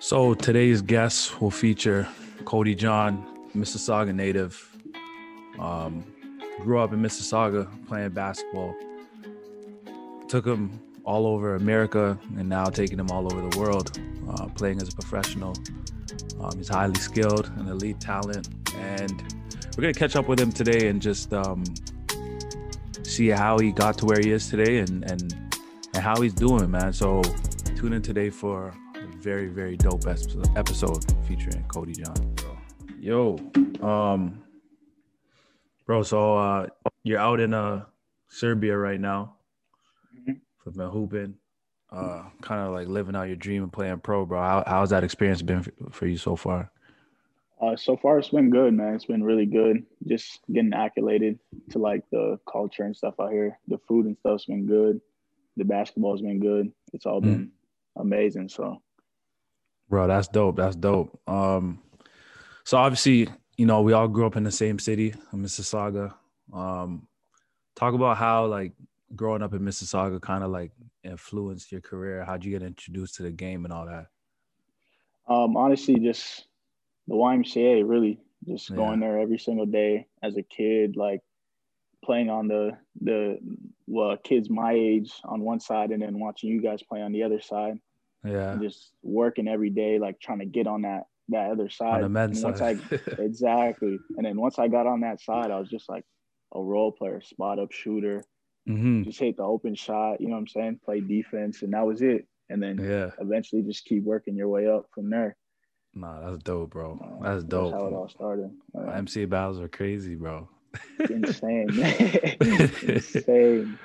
So today's guest will feature Cody John, Mississauga native. Um, grew up in Mississauga playing basketball. Took him all over America and now taking him all over the world, uh, playing as a professional. Um, he's highly skilled, an elite talent, and we're gonna catch up with him today and just um, see how he got to where he is today and and and how he's doing, man. So tune in today for very very dope episode featuring Cody John. Yo, um, bro. So uh, you're out in uh Serbia right now. Mm-hmm. For hooping, uh, kind of like living out your dream and playing pro, bro. How, how's that experience been for you so far? Uh, so far, it's been good, man. It's been really good. Just getting acclimated to like the culture and stuff out here. The food and stuff's been good. The basketball's been good. It's all been mm. amazing. So, bro, that's dope. That's dope. Um, so obviously, you know, we all grew up in the same city, Mississauga. Um, talk about how like growing up in Mississauga kind of like influenced your career. How'd you get introduced to the game and all that? Um, honestly, just the YMCA really just yeah. going there every single day as a kid, like playing on the the well kids my age on one side and then watching you guys play on the other side. Yeah. And just working every day, like trying to get on that that other side. On the men's side. I exactly. And then once I got on that side, I was just like a role player, spot up shooter. Mm-hmm. Just hit the open shot, you know what I'm saying? Play defense, and that was it. And then yeah. eventually just keep working your way up from there. Nah, that's dope, bro. Uh, that's dope. That's how it all started. Uh, MC battles are crazy, bro. insane. insane. insane.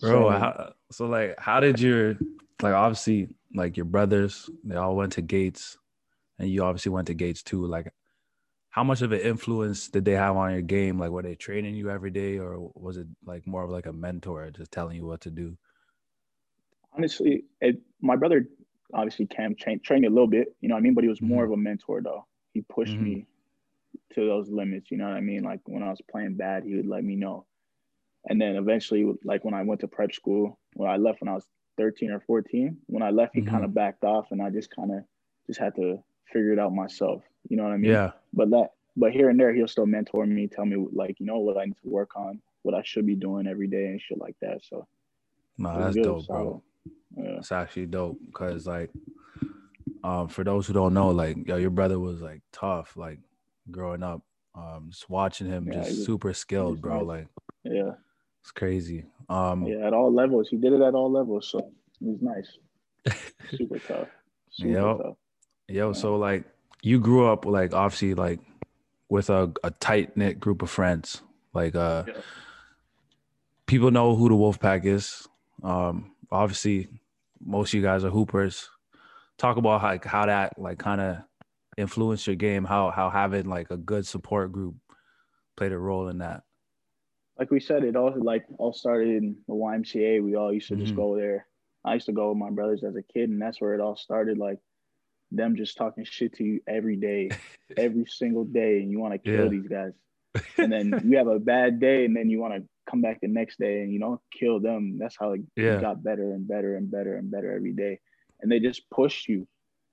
Bro, how, so like, how did your like obviously like your brothers they all went to Goetz, and you obviously went to Goetz too. Like, how much of an influence did they have on your game? Like, were they training you every day, or was it like more of like a mentor, just telling you what to do? Honestly, it, my brother obviously Cam trained trained a little bit, you know what I mean? But he was more mm-hmm. of a mentor though. He pushed mm-hmm. me to those limits, you know what I mean? Like when I was playing bad, he would let me know. And then eventually, like when I went to prep school, when I left when I was 13 or 14, when I left, he mm-hmm. kind of backed off and I just kind of just had to figure it out myself. You know what I mean? Yeah. But that, but here and there, he'll still mentor me, tell me like, you know, what I need to work on, what I should be doing every day and shit like that. So, no, that's good, dope, bro. Yeah. It's actually dope because like um for those who don't know, like yo, your brother was like tough, like growing up. Um just watching him yeah, just super skilled, bro. Nice. Like yeah. It's crazy. Um yeah, at all levels. He did it at all levels. So it was nice. super tough. Super yo, tough. Yo, yeah. so like you grew up like obviously like with a, a tight knit group of friends. Like uh yeah. people know who the Wolfpack is. Um obviously most of you guys are hoopers. Talk about how, like how that like kind of influenced your game. How how having like a good support group played a role in that. Like we said, it all like all started in the YMCA. We all used to just mm-hmm. go there. I used to go with my brothers as a kid, and that's where it all started. Like them just talking shit to you every day, every single day, and you want to kill yeah. these guys. And then you have a bad day, and then you want to come back the next day and you know kill them. That's how it yeah. got better and better and better and better every day. And they just pushed you.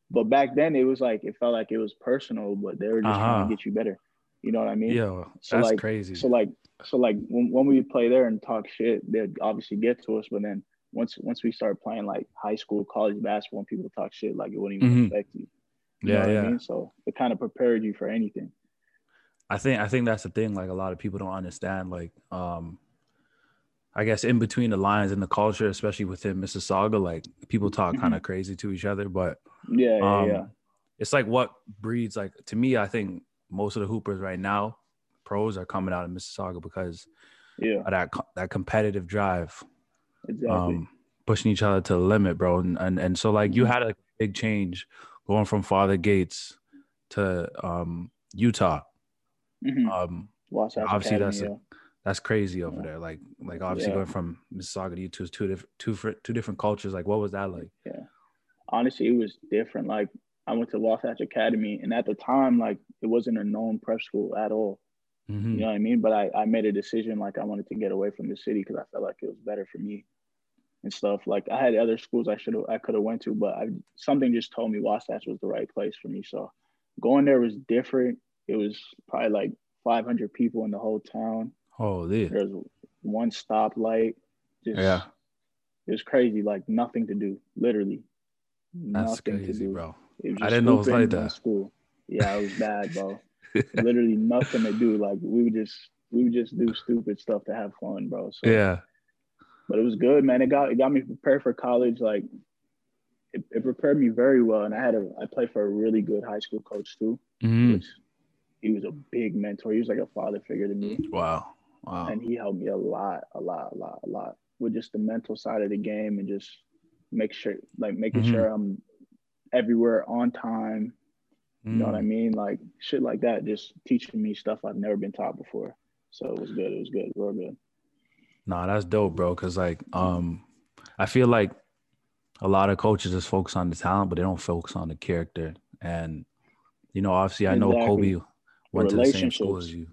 But back then it was like it felt like it was personal, but they were just uh-huh. trying to get you better. You know what I mean? Yeah, so that's like, crazy. So like so like when, when we play there and talk shit, they'd obviously get to us, but then once once we start playing like high school, college basketball, and people talk shit, like it wouldn't even mm-hmm. affect you. you yeah, yeah. I mean? So it kind of prepared you for anything. I think I think that's the thing. Like a lot of people don't understand. Like, um, I guess in between the lines in the culture, especially within Mississauga, like people talk kind of mm-hmm. crazy to each other. But yeah, yeah, um, yeah, it's like what breeds like to me. I think most of the hoopers right now, pros, are coming out of Mississauga because yeah, that that competitive drive, exactly, um, pushing each other to the limit, bro. And and, and so like you mm-hmm. had a big change going from Father Goetz to um, Utah. Mm-hmm. Um, obviously, Academy, that's a, that's crazy over there. Like like obviously yeah. going from Mississauga to Utah, is two different two two different cultures. Like what was that like? Yeah, honestly, it was different. Like I went to Wasatch Academy, and at the time, like it wasn't a known prep school at all. Mm-hmm. You know what I mean? But I, I made a decision like I wanted to get away from the city because I felt like it was better for me. and stuff. Like I had other schools I should have I could have went to, but I something just told me Wasatch was the right place for me. So going there was different. It was probably like 500 people in the whole town. Holy. There's one stoplight. Just, Yeah. It was crazy. Like nothing to do. Literally. That's nothing to crazy, do. bro. I didn't know it was like that. School. Yeah, it was bad, bro. Literally nothing to do. Like we would just we would just do stupid stuff to have fun, bro. So Yeah. but it was good, man. It got it got me prepared for college. Like it, it prepared me very well. And I had a I played for a really good high school coach too, Mhm. which he was a big mentor. He was like a father figure to me. Wow. Wow. And he helped me a lot, a lot, a lot, a lot with just the mental side of the game and just make sure like making Mhm. sure I'm everywhere on time. You know what I Mm. mean? Like shit like that, just teaching me stuff I've never been taught before. So it was good. It was good. Real good. Nah, that's dope, bro. Cause like, um, I feel like a lot of coaches just focus on the talent, but they don't focus on the character. And you know, obviously, I know Exactly. Kobe went to the same school as you.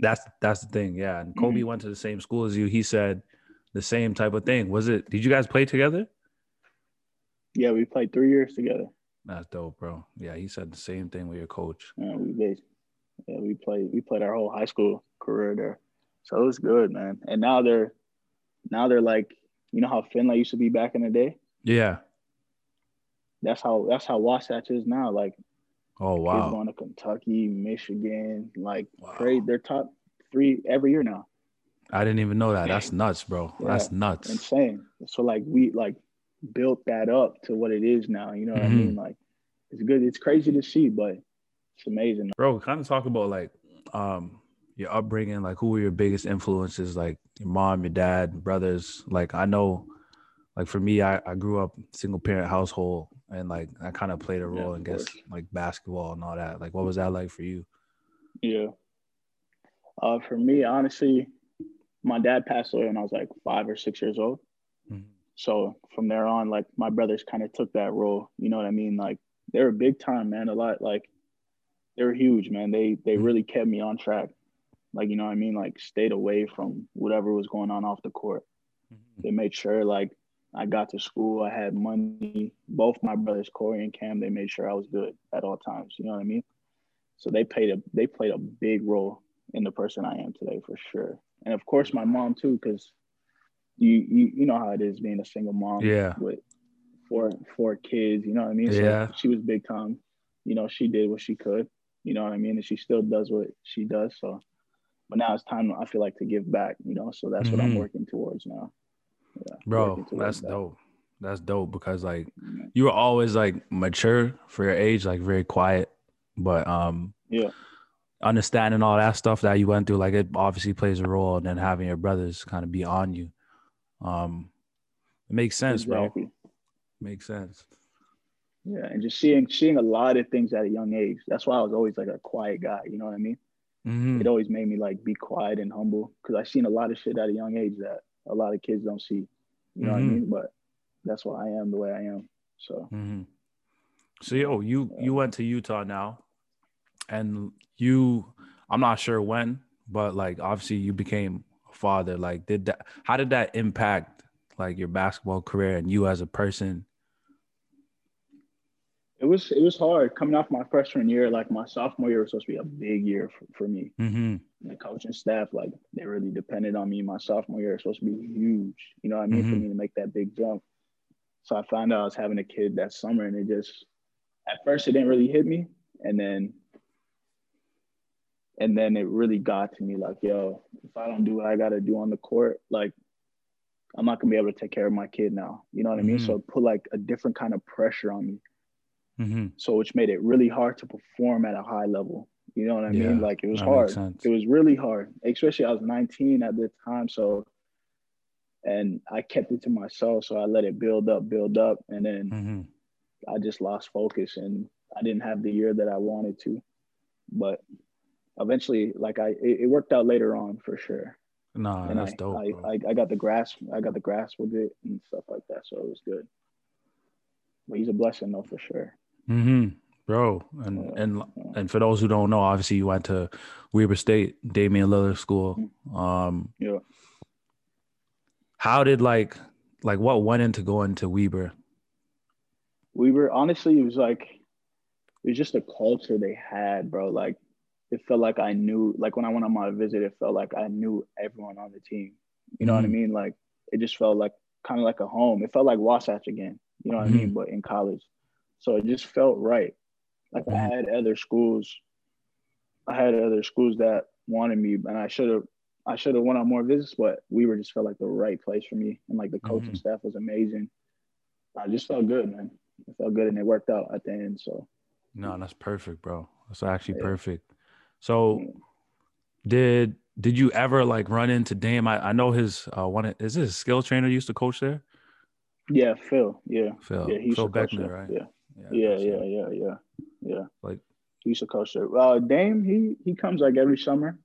That's that's the thing, yeah. And Kobe went to the same school as you. He said the same type of thing. Was it? Did you guys play together? Yeah, we played three years together. That's dope, bro. Yeah, he said the same thing with your coach. Yeah, we bas- yeah, we played we played our whole high school career there. So it was good, man. And now they're now they're like, you know how Findlay used to be back in the day? Yeah. That's how that's how Wasatch is now. Like Oh wow, kids going to Kentucky, Michigan, like Wow. great. They're top three every year now. I didn't even know that. That's nuts, bro. That's nuts. Insane. So like we like built that up to what it is now. You know what I Mhm. mean? Like it's good. It's crazy to see, but it's amazing. bro kind of talk about like um your upbringing like who were your biggest influences like your mom your dad brothers like i know like for me i, I grew up single parent household and like i kind of played a role of in guess like basketball and all that like what was that like for you Yeah. Uh, for me, honestly, my dad passed away when I was like five or six years old. So from there on, like my brothers kind of took that role. You know what I mean? Like they were big time, man. A lot like they were huge, man. They they Mhm. really kept me on track. Like you know what I mean? Like stayed away from whatever was going on off the court. They made sure like I got to school, I had money. Both my brothers, Corey and Cam, they made sure I was good at all times. You know what I mean? So they played a they played a big role in the person I am today for sure. And of course my mom too, because you you you know how it is being a single mom yeah with four four kids, you know what I mean? So Yeah. she was big time. You know, she did what she could, you know what I mean? And she still does what she does. So but now it's time I feel like to give back, you know. So that's what I'm Mhm. working towards now. Yeah, bro that's that. dope that's dope because like Yeah. you were always like mature for your age like very quiet but um Yeah. understanding all that stuff that you went through like it obviously plays a role and then having your brothers kind of be on you um it makes sense bro makes sense Yeah, and just seeing seeing a lot of things at a young age. That's why I was always like a quiet guy. You know what I mean? Mhm. It always made me like be quiet and humble because I seen a lot of shit at a young age that a lot of kids don't see. You know what I Mhm. mean? But that's why I am the way I am. So hmm So yo, you you went to Utah now, and you I'm not sure when, but like obviously you became father. Like, did that? How did that impact like your basketball career and you as a person? it was it was hard coming off my freshman year. Like my sophomore year was supposed to be a big year for, for me. Mm-hmm. the coaching staff, like they really depended on me. My sophomore year was supposed to be huge, you know what I mean, for Mhm. me to make that big jump. So I found out I was having a kid that summer, and it just at first it didn't really hit me, and then and then it really got to me like, yo, if I don't do what I got to do on the court, like I'm not gonna be able to take care of my kid now. You know what I mean? So it put like a different kind of pressure on me Mm-hmm. so which made it really hard to perform at a high level. You know what I Yeah, mean? Like it was hard. It was really hard, especially I was 19 at the time. So, and I kept it to myself, so I let it build up, build up, and then Mm-hmm. I just lost focus, and I didn't have the year that I wanted to. But eventually, like I, it, it worked out later on for sure. Nah, and that's I, dope. I. I, I got the grasp, I got the grasp with it and stuff like that. So it was good. But he's a blessing though, for sure. Mm-hmm. Bro, and Yeah, and and for those who don't know, obviously you went to Weber State, Damian Lillard School. Um, Yeah. how did like like what went into going to Weber? Weber, honestly, it was like it was just a culture they had, bro. Like it felt like I knew, like when I went on my visit, it felt like I knew everyone on the team. You know mm-hmm. what I mm-hmm. mean? Like it just felt like kind of like a home. It felt like Wasatch again. You know what mm-hmm. I mean? But in college, so it just felt right. Like mm-hmm. I had other schools, I had other schools that wanted me, and I should have, I should have went on more visits, but Weber just felt like the right place for me, and like the coaching mm-hmm. staff was amazing. I just felt good, man. It felt good, and it worked out at the end. So. No, that's perfect, bro. That's actually yeah. perfect. So, did did you ever like run into Dame? I, I know his uh one is his skill trainer used to coach there. Yeah, Phil. Yeah, Phil. Yeah, he Phil Beckner, right? Yeah, yeah, yeah, yeah, yeah, yeah, yeah. Like he used to coach there. Uh, Dame, he he comes like every summer.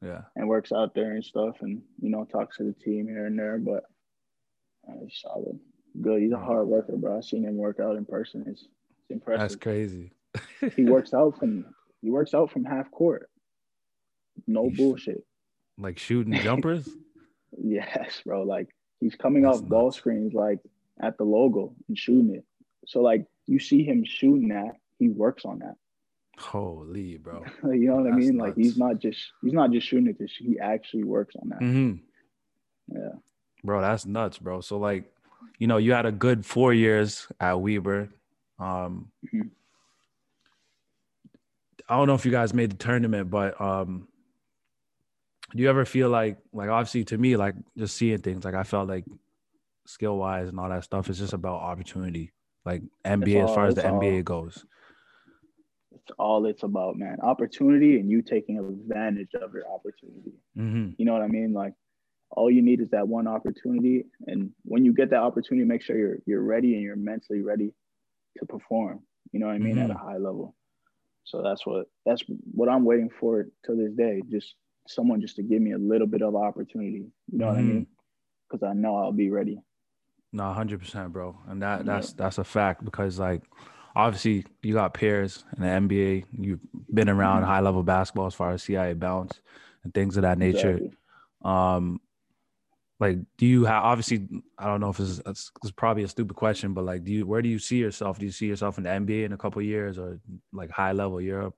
Yeah, and works out there and stuff, and you know talks to the team here and there. But uh, he's solid, good. He's a hard worker, bro. I've seen him work out in person. It's, it's impressive. That's crazy. he works out from he works out from half court. No he's bullshit. Like shooting jumpers? yes, bro. Like he's coming That's off nuts. ball screens like at the logo and shooting it. So like you see him shooting that, he works on that. Holy bro. you know what That's I mean? Nuts. Like he's not just he's not just shooting it, he actually works on that. Mm-hmm. Yeah. Bro, that's nuts, bro. So like, you know, you had a good four years at Weber. Um mm-hmm. I don't know if you guys made the tournament, but um, do you ever feel like like obviously to me like just seeing things like I felt like skill wise and all that stuff is just about opportunity. Like NBA all, as far as the all, NBA goes. It's all it's about, man. Opportunity and you taking advantage of your opportunity. Mm-hmm. You know what I mean? Like all you need is that one opportunity, and when you get that opportunity, make sure you're you're ready and you're mentally ready to perform. You know what I mean mm-hmm. at a high level. So that's what that's what I'm waiting for to this day. Just someone just to give me a little bit of opportunity. You know mm-hmm. what I mean? Because mm-hmm. I know I'll be ready. No, hundred percent, bro. And that that's yeah. that's a fact because like obviously you got peers in the NBA. You've been around mm-hmm. high level basketball as far as CIA bounce and things of that nature. Exactly. Um, like do you have obviously i don't know if it's, it's, it's, probably a stupid question but like do you where do you see yourself? Do you see yourself in the nba in a couple years or like high level europe?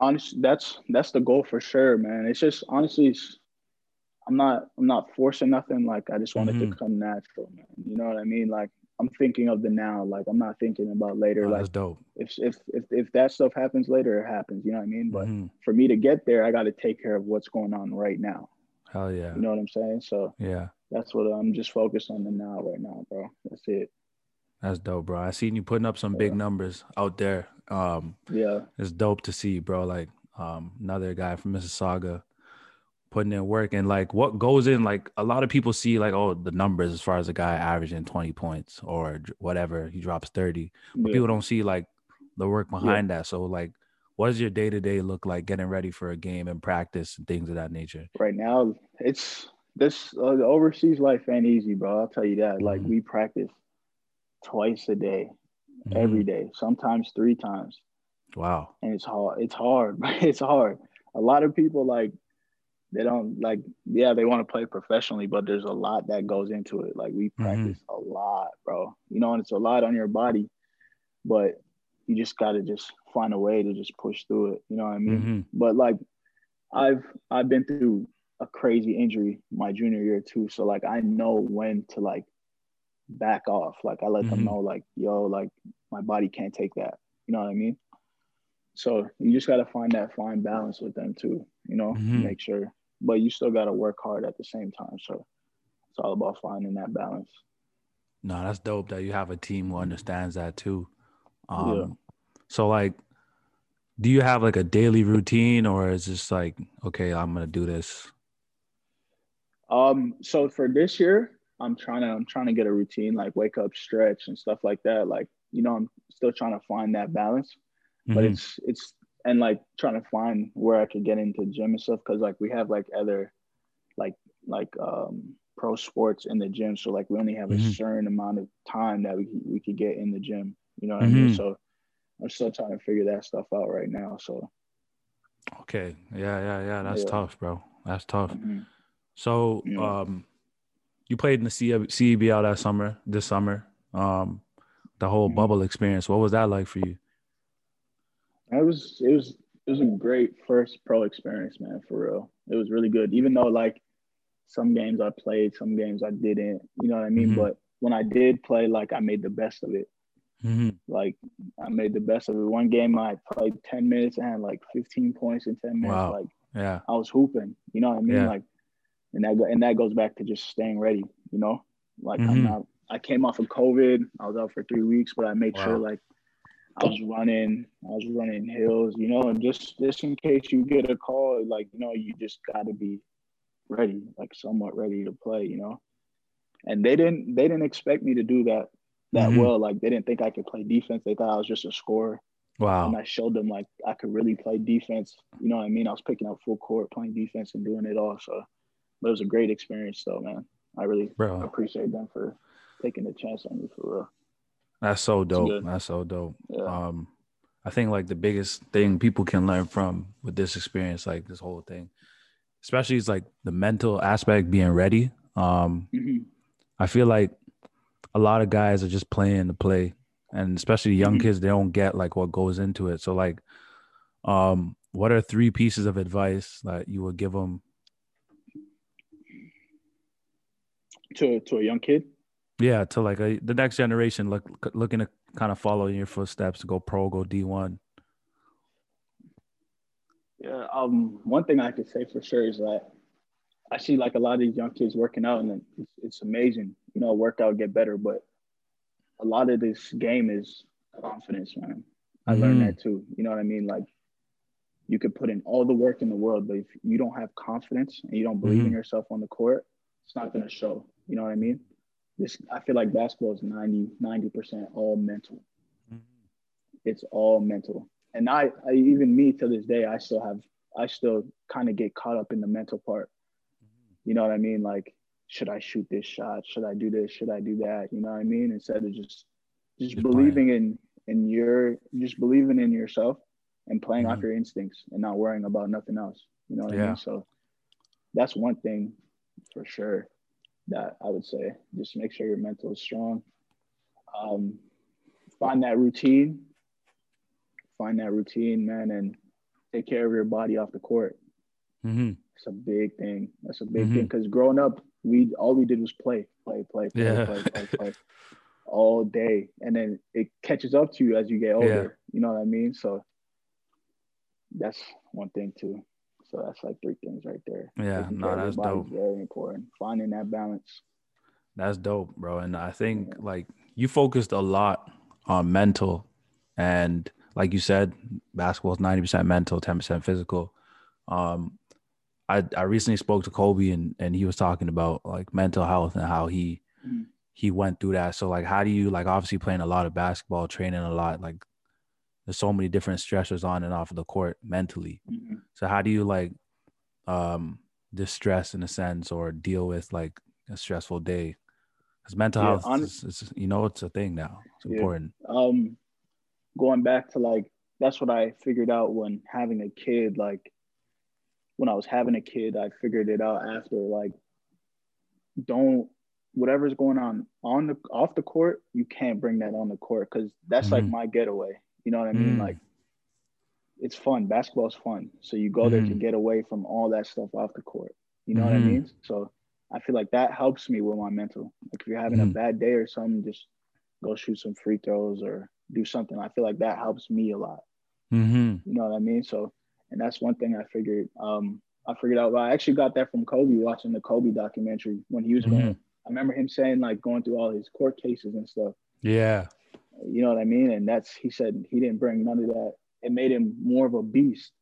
Honestly that's that's the goal for sure man. It's just honestly i'm not i'm not forcing nothing. Like i just want mm-hmm. it to mm-hmm. come natural man. You know what i mean? Like i'm thinking of the now. Like i'm not thinking about later. Oh, like that's dope. if, if if if that stuff happens later it happens. You know what i mean? But mm-hmm. for me to get there i got to take care of what's going on right now hell yeah you know what i'm saying so yeah that's what I'm just focused on the now right now, bro. That's it. That's dope, bro. I seen you putting up some yeah. big numbers out there. Um, yeah, it's dope to see, bro. Like um, another guy from Mississauga putting in work and like what goes in. Like a lot of people see like oh the numbers as far as a guy averaging twenty points or whatever he drops thirty, but yeah. people don't see like the work behind yeah. that. So like, what does your day to day look like getting ready for a game and practice and things of that nature? Right now, it's this uh, the overseas life ain't easy, bro. I'll tell you that. Mm-hmm. Like we practice twice a day, mm-hmm. every day, sometimes three times. Wow. And it's hard. It's hard. It's hard. A lot of people like they don't like yeah they want to play professionally but there's a lot that goes into it like we mm-hmm. practice mm-hmm. a lot bro you know and it's a lot on your body but you just got to just find a way to just push through it you know what i mean mm-hmm. but like i've i've been through a crazy injury my junior year too. So like I know when to like back off. Like I let mm-hmm. them know like, yo, like my body can't take that. You know what I mean? So you just gotta find that fine balance with them too, you know, mm-hmm. make sure. But you still gotta work hard at the same time. So it's all about finding that balance. No, that's dope that you have a team who understands that too. Um yeah. So like do you have like a daily routine or is just like okay i'm gonna do this um, so for this year, I'm trying to I'm trying to get a routine, like wake up, stretch, and stuff like that. Like you know, I'm still trying to find that balance, mm-hmm. but it's it's and like trying to find where I could get into gym and stuff because like we have like other like like um pro sports in the gym, so like we only have mm-hmm. a certain amount of time that we we could get in the gym. You know what mm-hmm. I mean? Mm-hmm. So I'm still trying to figure that stuff out right now. So okay, yeah, yeah, yeah, that's yeah. tough, bro. That's tough. Mm-hmm. So, yeah. um, you played in the CEBL that summer, this summer. Um, the whole mm-hmm. bubble experience. What was that like for you? It was it was it was a great first pro experience, man. For real, it was really good. Even though like some games I played, some games I didn't. You know what I mean? Mm-hmm. But when I did play, like I made the best of it. Mm-hmm. Like I made the best of it. One game I played ten minutes and had like fifteen points in ten minutes. Wow. Like yeah, I was hooping. You know what I mean? Yeah. Like, and that and that goes back to just staying ready. You know, like mm-hmm. I'm not. I came off of COVID. I was out for three weeks, but I made wow. sure like I was running, I was running hills, you know, and just just in case you get a call, like you know, you just got to be ready, like somewhat ready to play, you know. And they didn't they didn't expect me to do that that mm-hmm. well. Like they didn't think I could play defense. They thought I was just a scorer. Wow. And I showed them like I could really play defense. You know what I mean? I was picking up full court, playing defense, and doing it all. So, but it was a great experience, though, man. I really Bro. appreciate them for taking the chance on me for real. That's so dope. That's so dope. Yeah. Um, I think like the biggest thing people can learn from with this experience, like this whole thing, especially is like the mental aspect being ready. Um, mm-hmm. I feel like a lot of guys are just playing to play, and especially young mm-hmm. kids, they don't get like what goes into it. So like, um, what are three pieces of advice that you would give them to to a young kid? Yeah, to like a, the next generation, look looking to kind of follow in your footsteps to go pro, go D one. Yeah, um, one thing I could say for sure is that I see like a lot of these young kids working out, and it's, it's amazing. You know, work out, get better, but a lot of this game is confidence, man. I mm-hmm. learned that too. You know what I mean? Like you could put in all the work in the world, but if you don't have confidence and you don't believe mm-hmm. in yourself on the court, it's not going to show. You know what I mean? this I feel like basketball is 90 90% all mental. Mm-hmm. It's all mental, and I, I even me to this day I still have I still kind of get caught up in the mental part. Mm-hmm. You know what I mean? Like, should I shoot this shot? Should I do this? Should I do that? You know what I mean? Instead of just just, just believing playing. in in your just believing in yourself and playing mm-hmm. off your instincts and not worrying about nothing else. You know what yeah. I mean? So that's one thing for sure that I would say. Just make sure your mental is strong. Um, find that routine. Find that routine, man, and take care of your body off the court. Mm-hmm. It's a big thing. That's a big mm-hmm. thing because growing up, we all we did was play, play, play, play, yeah. play, play, play, all day, and then it catches up to you as you get older. Yeah. You know what I mean? So that's one thing too. So that's like three things right there. Yeah, no, that's dope. Very important. Finding that balance. That's dope, bro. And I think yeah. like you focused a lot on mental, and like you said, basketball is ninety percent mental, ten percent physical. Um, I I recently spoke to Kobe, and and he was talking about like mental health and how he mm-hmm. he went through that. So like, how do you like obviously playing a lot of basketball, training a lot, like there's so many different stressors on and off of the court mentally. Mm-hmm. So how do you like um distress in a sense or deal with like a stressful day? Because mental yeah, health on, is, is, you know it's a thing now. It's yeah. important. Um going back to like that's what I figured out when having a kid, like when I was having a kid, I figured it out after like don't whatever's going on on the off the court, you can't bring that on the court because that's mm-hmm. like my getaway. You know what I mean? Mm. Like it's fun. Basketball's fun. So you go mm. there to mm. get away from all that stuff off the court. You know mm. what I mm-hmm. mean? So I feel like that helps me with my mental. Like if you're having a mm. bad day or something, just go shoot some free throws or do something. I feel like that helps me a lot. Mm-hmm. You know what I mean? So, and that's one thing I figured. Um, I figured out. Well, I actually got that from Kobe watching the Kobe documentary when he was mm-hmm. going. I remember him saying like going through all his court cases and stuff. Yeah. You know what I mean? And that's he said he didn't bring none of that. It made him more of a beast.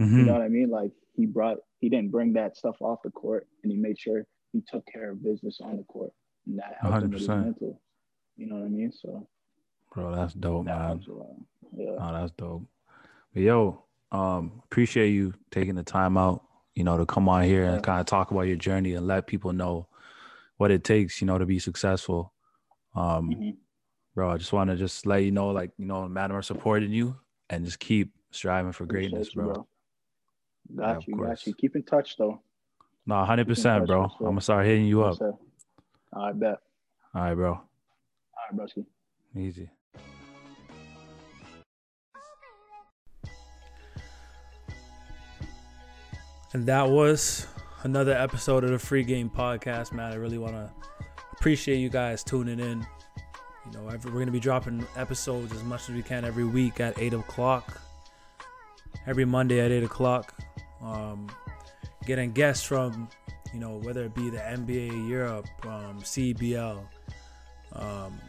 Mm-hmm. You know what I mean? Like he brought he didn't bring that stuff off the court and he made sure he took care of business on the court. And that helped 100%. him with his mental. You know what I mean? So Bro, that's dope, that man. Yeah. Oh, that's dope. But yo, um, appreciate you taking the time out, you know, to come on here and kind of talk about your journey and let people know what it takes, you know, to be successful. Um, mm-hmm bro. I just want to just let you know, like you know, Manor supporting you, and just keep striving for greatness, bro. bro. Got yeah, you, got you. Keep in touch though. No, hundred percent, bro. I'm gonna start hitting you up. I bet. All right, bro. All right, broski. Easy. And that was another episode of the Free Game Podcast, man. I really want to appreciate you guys tuning in. You know, we're going to be dropping episodes as much as we can every week at 8 o'clock, every Monday at 8 o'clock. Um, getting guests from, you know, whether it be the NBA, Europe, um, CBL, um,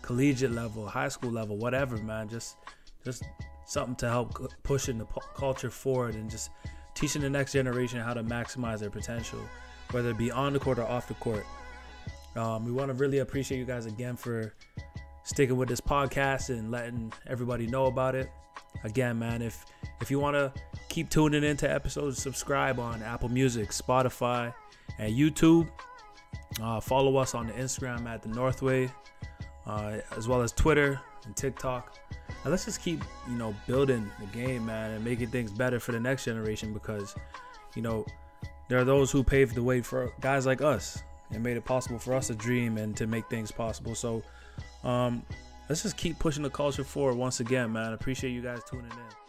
collegiate level, high school level, whatever, man. Just, just something to help pushing the culture forward and just teaching the next generation how to maximize their potential, whether it be on the court or off the court. Um, we want to really appreciate you guys again for sticking with this podcast and letting everybody know about it. Again, man, if if you want to keep tuning into episodes, subscribe on Apple Music, Spotify, and YouTube. Uh, follow us on the Instagram at the Northway, uh, as well as Twitter and TikTok let's just keep you know building the game, man, and making things better for the next generation because you know there are those who paved the way for guys like us and made it possible for us to dream and to make things possible. So um, let's just keep pushing the culture forward once again, man. Appreciate you guys tuning in.